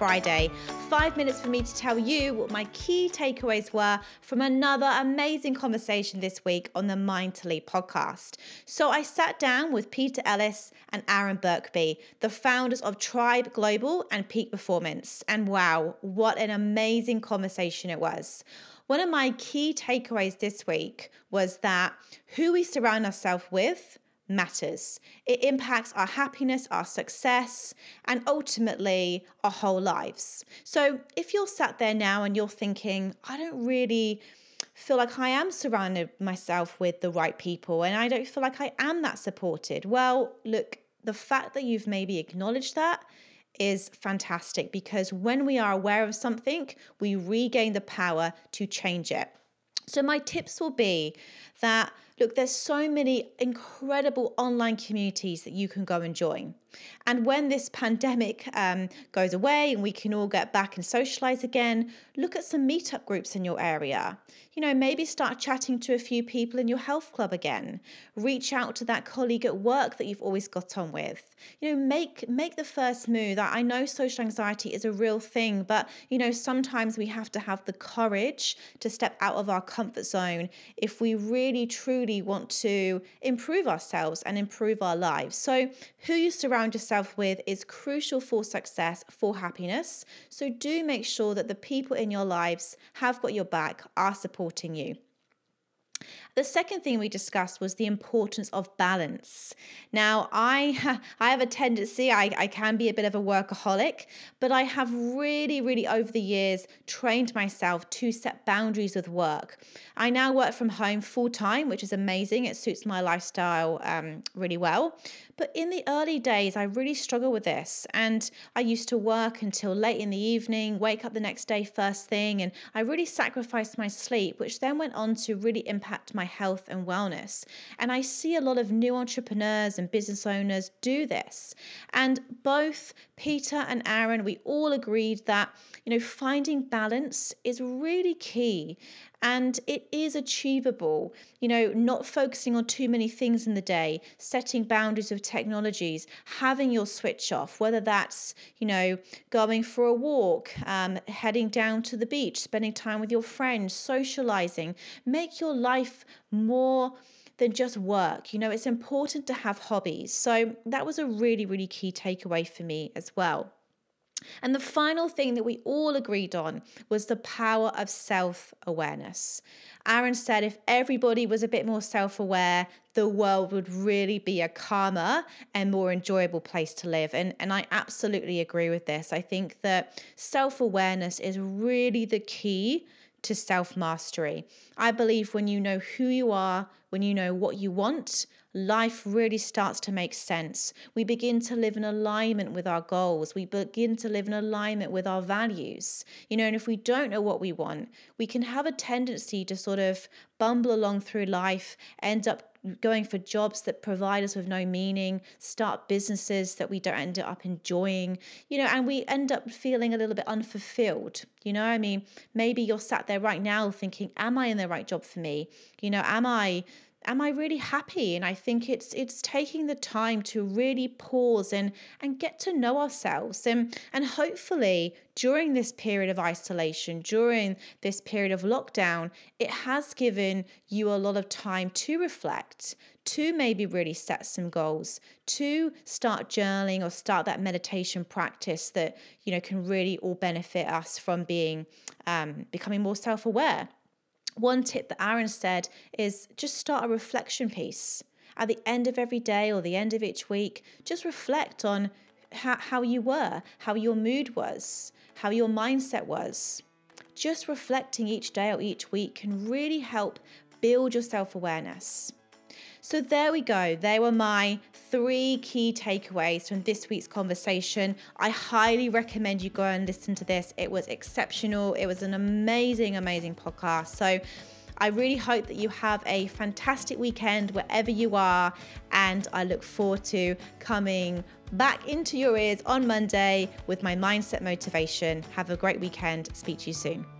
Friday. Five minutes for me to tell you what my key takeaways were from another amazing conversation this week on the Mind to Lead podcast. So I sat down with Peta Ellis and Aaron Birkby, the founders of Tribe Global and Peak Performance. And wow, what an amazing conversation it was. One of my key takeaways this week was that who we surround ourselves with matters. It impacts our happiness, our success, and ultimately our whole lives. So if you're sat there now and you're thinking, I don't really feel like I am surrounded myself with the right people and I don't feel like I am that supported. Well, look, the fact that you've maybe acknowledged that is fantastic because when we are aware of something, we regain the power to change it. So, my tips will be that look, there's so many incredible online communities that you can go and join. And when this pandemic um, goes away and we can all get back and socialize again, look at some meetup groups in your area. You know, maybe start chatting to a few people in your health club again. Reach out to that colleague at work that you've always got on with. You know, make make the first move. I know social anxiety is a real thing, but you know, sometimes we have to have the courage to step out of our comfort zone if we really truly want to improve ourselves and improve our lives. So, who you surround surround yourself with is crucial for success, for happiness. So do make sure that the people in your lives have got your back, are supporting you. The second thing we discussed was the importance of balance. Now, I I have a tendency, I, I can be a bit of a workaholic, but I have really, really over the years trained myself to set boundaries with work. I now work from home full time, which is amazing. It suits my lifestyle um, really well. But in the early days, I really struggled with this. And I used to work until late in the evening, wake up the next day first thing, and I really sacrificed my sleep, which then went on to really impact my health and wellness. And I see a lot of new entrepreneurs and business owners do this. And both Peta and Aaron, we all agreed that, you know, finding balance is really key and it is achievable. You know, not focusing on too many things in the day, setting boundaries with technologies, having your switch off, whether that's, you know, going for a walk, um, heading down to the beach, spending time with your friends, socializing. Make your life more than just work. You know, it's important to have hobbies. So that was a really, really key takeaway for me as well. And the final thing that we all agreed on was the power of self awareness. Aaron said if everybody was a bit more self aware, the world would really be a calmer and more enjoyable place to live. And, and I absolutely agree with this. I think that self awareness is really the key to self mastery. I believe when you know who you are, when you know what you want, life really starts to make sense. We begin to live in alignment with our goals. We begin to live in alignment with our values. You know, and if we don't know what we want, we can have a tendency to sort of bumble along through life, end up going for jobs that provide us with no meaning, start businesses that we don't end up enjoying, you know, and we end up feeling a little bit unfulfilled. You know, I mean, maybe you're sat there right now thinking, Am I in the right job for me? You know, am I am I really happy? And I think it's it's taking the time to really pause and and get to know ourselves and and hopefully during this period of isolation, during this period of lockdown, it has given you a lot of time to reflect, to maybe really set some goals, to start journaling or start that meditation practice that you know can really all benefit us from being um, becoming more self-aware one tip that Aaron said is just start a reflection piece. At the end of every day or the end of each week, just reflect on how, how you were, how your mood was, how your mindset was. Just reflecting each day or each week can really help build your self awareness. So there we go. They were my three key takeaways from this week's conversation. I highly recommend you go and listen to this. It was exceptional. It was an amazing, amazing podcast. So I really hope that you have a fantastic weekend wherever you are. And I look forward to coming back into your ears on Monday with my mindset motivation. Have a great weekend. Speak to you soon.